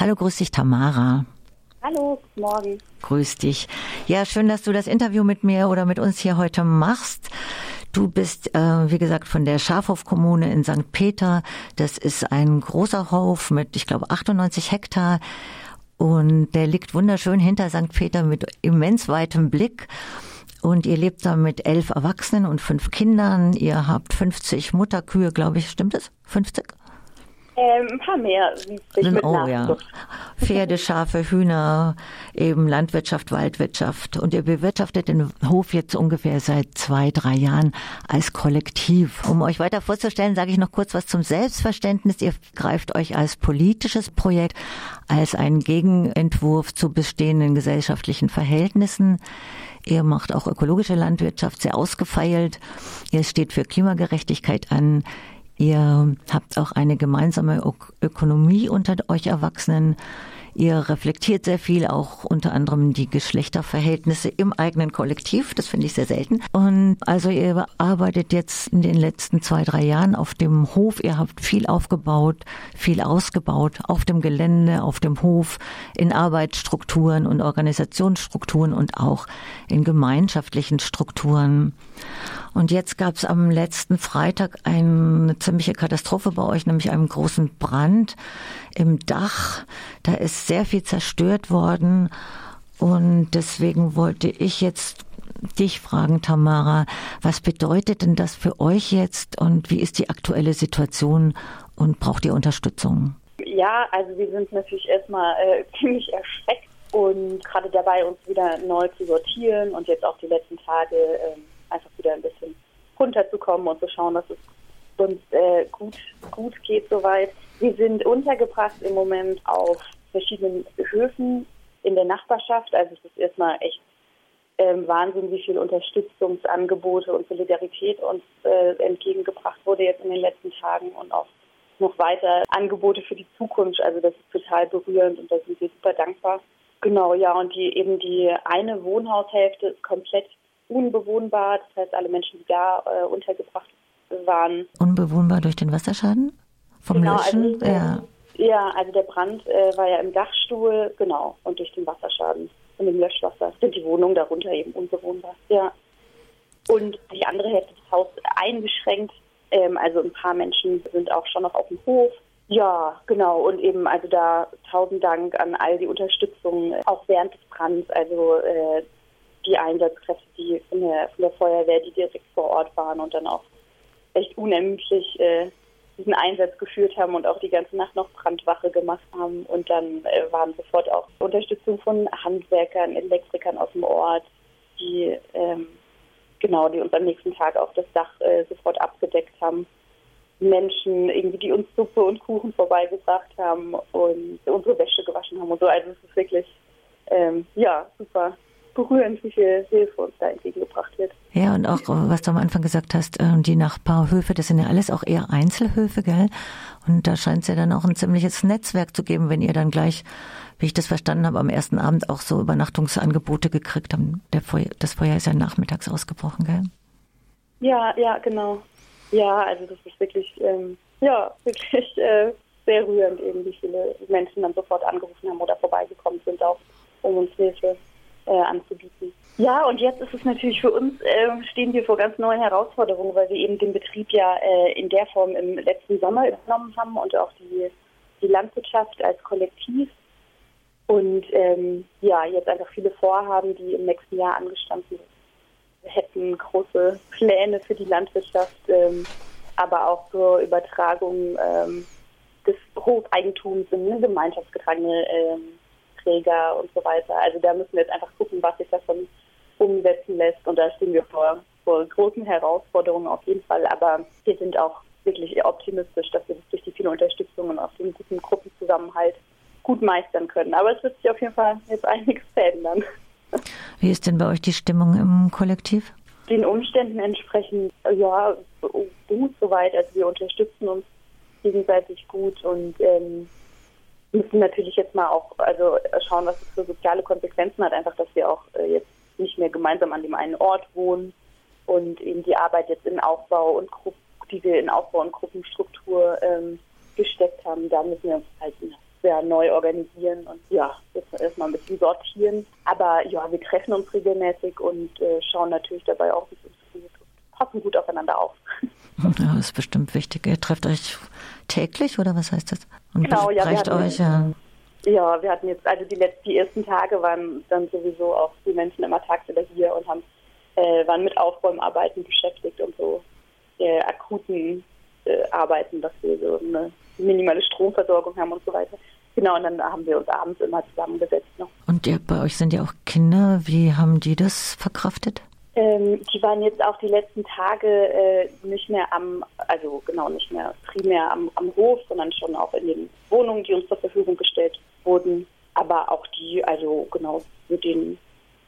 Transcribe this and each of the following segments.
Hallo, grüß dich, Tamara. Hallo, guten Morgen. Grüß dich. Ja, schön, dass du das Interview mit mir oder mit uns hier heute machst. Du bist, äh, wie gesagt, von der Schafhof-Kommune in St. Peter. Das ist ein großer Hof mit, ich glaube, 98 Hektar. Und der liegt wunderschön hinter St. Peter mit immens weitem Blick. Und ihr lebt da mit elf Erwachsenen und fünf Kindern. Ihr habt 50 Mutterkühe, glaube ich. Stimmt es? 50? Ähm, ein paar mehr. Mit oh ja. Pferde, Schafe, Hühner, eben Landwirtschaft, Waldwirtschaft. Und ihr bewirtschaftet den Hof jetzt ungefähr seit zwei, drei Jahren als Kollektiv. Um euch weiter vorzustellen, sage ich noch kurz was zum Selbstverständnis. Ihr greift euch als politisches Projekt, als einen Gegenentwurf zu bestehenden gesellschaftlichen Verhältnissen. Ihr macht auch ökologische Landwirtschaft sehr ausgefeilt. Ihr steht für Klimagerechtigkeit an. Ihr habt auch eine gemeinsame Ökonomie unter euch Erwachsenen. Ihr reflektiert sehr viel, auch unter anderem die Geschlechterverhältnisse im eigenen Kollektiv. Das finde ich sehr selten. Und also ihr arbeitet jetzt in den letzten zwei, drei Jahren auf dem Hof. Ihr habt viel aufgebaut, viel ausgebaut auf dem Gelände, auf dem Hof, in Arbeitsstrukturen und Organisationsstrukturen und auch in gemeinschaftlichen Strukturen. Und jetzt gab es am letzten Freitag eine ziemliche Katastrophe bei euch, nämlich einen großen Brand im Dach. Da ist sehr viel zerstört worden. Und deswegen wollte ich jetzt dich fragen, Tamara, was bedeutet denn das für euch jetzt und wie ist die aktuelle Situation und braucht ihr Unterstützung? Ja, also wir sind natürlich erstmal äh, ziemlich erschreckt und gerade dabei, uns wieder neu zu sortieren und jetzt auch die letzten Tage äh, einfach wieder ein bisschen runterzukommen und zu schauen, dass es uns äh, gut, gut geht soweit. Wir sind untergebracht im Moment auf verschiedenen Höfen in der Nachbarschaft. Also es ist erstmal echt ähm, Wahnsinn, wie viele Unterstützungsangebote und Solidarität uns äh, entgegengebracht wurde jetzt in den letzten Tagen und auch noch weiter Angebote für die Zukunft. Also das ist total berührend und da sind wir super dankbar. Genau, ja, und die eben die eine Wohnhaushälfte ist komplett unbewohnbar. Das heißt, alle Menschen, die da äh, untergebracht waren. Unbewohnbar durch den Wasserschaden? Vom genau, Löschen? Also, ja. ja, also der Brand äh, war ja im Dachstuhl, genau, und durch den Wasserschaden und dem Löschwasser sind die Wohnungen darunter eben unbewohnbar. Ja. Und die andere Hälfte des Hauses eingeschränkt. Ähm, also ein paar Menschen sind auch schon noch auf dem Hof. Ja, genau. Und eben, also da tausend Dank an all die Unterstützung, auch während des Brands. Also äh, die Einsatzkräfte, die von der, von der Feuerwehr, die direkt vor Ort waren und dann auch echt unermüdlich äh, diesen Einsatz geführt haben und auch die ganze Nacht noch Brandwache gemacht haben. Und dann äh, waren sofort auch Unterstützung von Handwerkern, Elektrikern aus dem Ort, die ähm, genau, die uns am nächsten Tag auf das Dach äh, sofort abgedeckt haben. Menschen irgendwie, die uns Suppe und Kuchen vorbeigebracht haben und unsere Wäsche gewaschen haben und so. Also es ist wirklich ähm, ja super berührend, wie viel Hilfe uns da entgegengebracht wird. Ja, und auch, was du am Anfang gesagt hast, äh, die Nachbarhöfe, das sind ja alles auch eher Einzelhöfe, gell? Und da scheint es ja dann auch ein ziemliches Netzwerk zu geben, wenn ihr dann gleich, wie ich das verstanden habe, am ersten Abend auch so Übernachtungsangebote gekriegt habt. Das Feuer ist ja nachmittags ausgebrochen, gell? Ja, ja, genau. Ja, also das ist wirklich, ähm, ja, wirklich äh, sehr rührend eben, wie viele Menschen dann sofort angerufen haben oder vorbeigekommen sind, auch um uns Hilfe äh, anzubieten. Ja, und jetzt ist es natürlich für uns, äh, stehen wir vor ganz neuen Herausforderungen, weil wir eben den Betrieb ja äh, in der Form im letzten Sommer übernommen haben und auch die, die Landwirtschaft als Kollektiv. Und ähm, ja, jetzt einfach viele Vorhaben, die im nächsten Jahr angestanden hätten große Pläne für die Landwirtschaft, ähm, aber auch zur Übertragung ähm, des Hofeigentums in eine gemeinschaftsgetragene ähm, Träger und so weiter. Also da müssen wir jetzt einfach gucken, was sich davon umsetzen lässt. Und da stehen wir vor, vor großen Herausforderungen auf jeden Fall. Aber wir sind auch wirklich optimistisch, dass wir das durch die viele Unterstützung und auch den guten Gruppenzusammenhalt gut meistern können. Aber es wird sich auf jeden Fall jetzt einiges verändern. Wie ist denn bei euch die Stimmung im Kollektiv? Den Umständen entsprechend, ja, gut soweit. Also wir unterstützen uns gegenseitig gut und ähm, müssen natürlich jetzt mal auch also schauen, was es für soziale Konsequenzen hat, einfach, dass wir auch äh, jetzt nicht mehr gemeinsam an dem einen Ort wohnen und eben die Arbeit jetzt in Aufbau und die wir in Aufbau und Gruppenstruktur ähm, gesteckt haben, da müssen wir uns halt ja, neu organisieren und ja, jetzt erstmal ein bisschen sortieren. Aber ja, wir treffen uns regelmäßig und äh, schauen natürlich dabei auch, wie es uns geht passen gut aufeinander auf. Ja, das ist bestimmt wichtig. Ihr trefft euch täglich oder was heißt das? Und genau, ja, wir hatten, euch ja. Ja, wir hatten jetzt, also die letzten, die ersten Tage waren dann sowieso auch die Menschen immer tagsüber hier und haben, äh, waren mit Aufräumarbeiten beschäftigt und so äh, akuten äh, Arbeiten, dass wir so eine minimale Stromversorgung haben und so weiter. Genau, und dann haben wir uns abends immer zusammengesetzt noch. Und ihr, bei euch sind ja auch Kinder. Wie haben die das verkraftet? Ähm, die waren jetzt auch die letzten Tage äh, nicht mehr am, also genau nicht mehr primär am, am Hof, sondern schon auch in den Wohnungen, die uns zur Verfügung gestellt wurden. Aber auch die, also genau, mit denen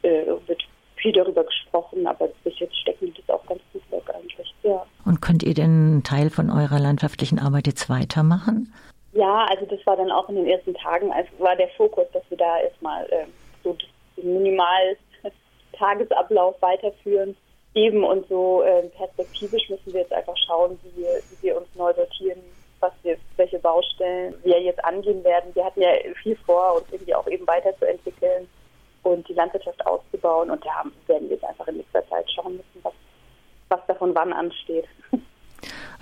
äh, wird viel darüber gesprochen, aber bis jetzt stecken die das auch ganz gut weg eigentlich. Ja. Und könnt ihr denn einen Teil von eurer landschaftlichen Arbeit jetzt weitermachen? Ja, also das war dann auch in den ersten Tagen, also war der Fokus, dass wir da erstmal äh, so minimal Tagesablauf weiterführen. Eben und so äh, perspektivisch müssen wir jetzt einfach schauen, wie wir, wie wir uns neu sortieren, was wir, welche Baustellen wir jetzt angehen werden. Wir hatten ja viel vor, uns irgendwie auch eben weiterzuentwickeln und die Landwirtschaft auszubauen. Und da werden wir jetzt einfach in nächster Zeit schauen müssen, was, was davon wann ansteht.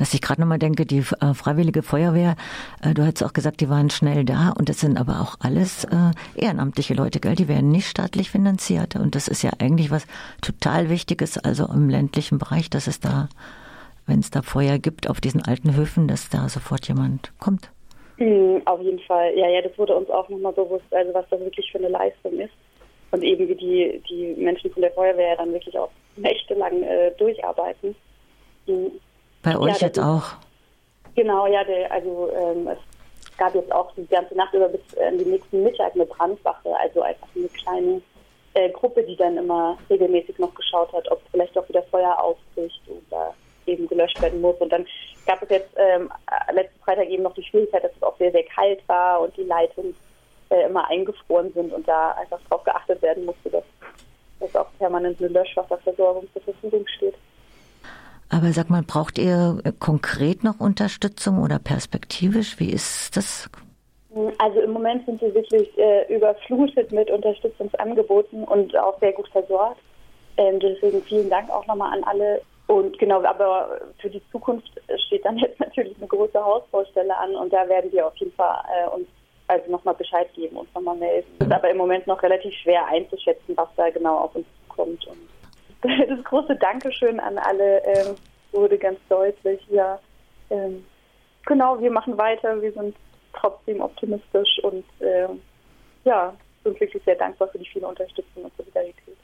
Was ich gerade nochmal denke, die äh, Freiwillige Feuerwehr, äh, du hast auch gesagt, die waren schnell da und das sind aber auch alles äh, ehrenamtliche Leute, gell? Die werden nicht staatlich finanziert. Und das ist ja eigentlich was total Wichtiges, also im ländlichen Bereich, dass es da, wenn es da Feuer gibt auf diesen alten Höfen, dass da sofort jemand kommt. Mhm, auf jeden Fall. Ja, ja, das wurde uns auch nochmal bewusst, also was das wirklich für eine Leistung ist. Und eben wie die, die Menschen von der Feuerwehr dann wirklich auch nächtelang äh, durcharbeiten. Mhm. Bei euch ja, jetzt ist, auch? Genau, ja, der, also ähm, es gab jetzt auch die ganze Nacht über bis äh, den nächsten Mittag eine Brandwache, also einfach eine kleine äh, Gruppe, die dann immer regelmäßig noch geschaut hat, ob vielleicht auch wieder Feuer ausbricht oder eben gelöscht werden muss. Und dann gab es jetzt ähm, letzten Freitag eben noch die Schwierigkeit, dass es auch sehr, sehr kalt war und die Leitungen äh, immer eingefroren sind und da einfach darauf geachtet werden musste, dass, dass auch permanent eine Löschwasserversorgung zur Verfügung steht. Aber sag mal, braucht ihr konkret noch Unterstützung oder perspektivisch? Wie ist das? Also im Moment sind wir wirklich äh, überflutet mit Unterstützungsangeboten und auch sehr gut versorgt. Ähm, deswegen vielen Dank auch nochmal an alle. Und genau, aber für die Zukunft steht dann jetzt natürlich eine große Hausbaustelle an und da werden wir auf jeden Fall äh, uns also nochmal Bescheid geben und nochmal melden. Es ist aber im Moment noch relativ schwer einzuschätzen, was da genau auf uns zukommt. Und das große Dankeschön an alle ähm, wurde ganz deutlich. Ja, ähm, genau, wir machen weiter. Wir sind trotzdem optimistisch und äh, ja, sind wirklich sehr dankbar für die viele Unterstützung und Solidarität.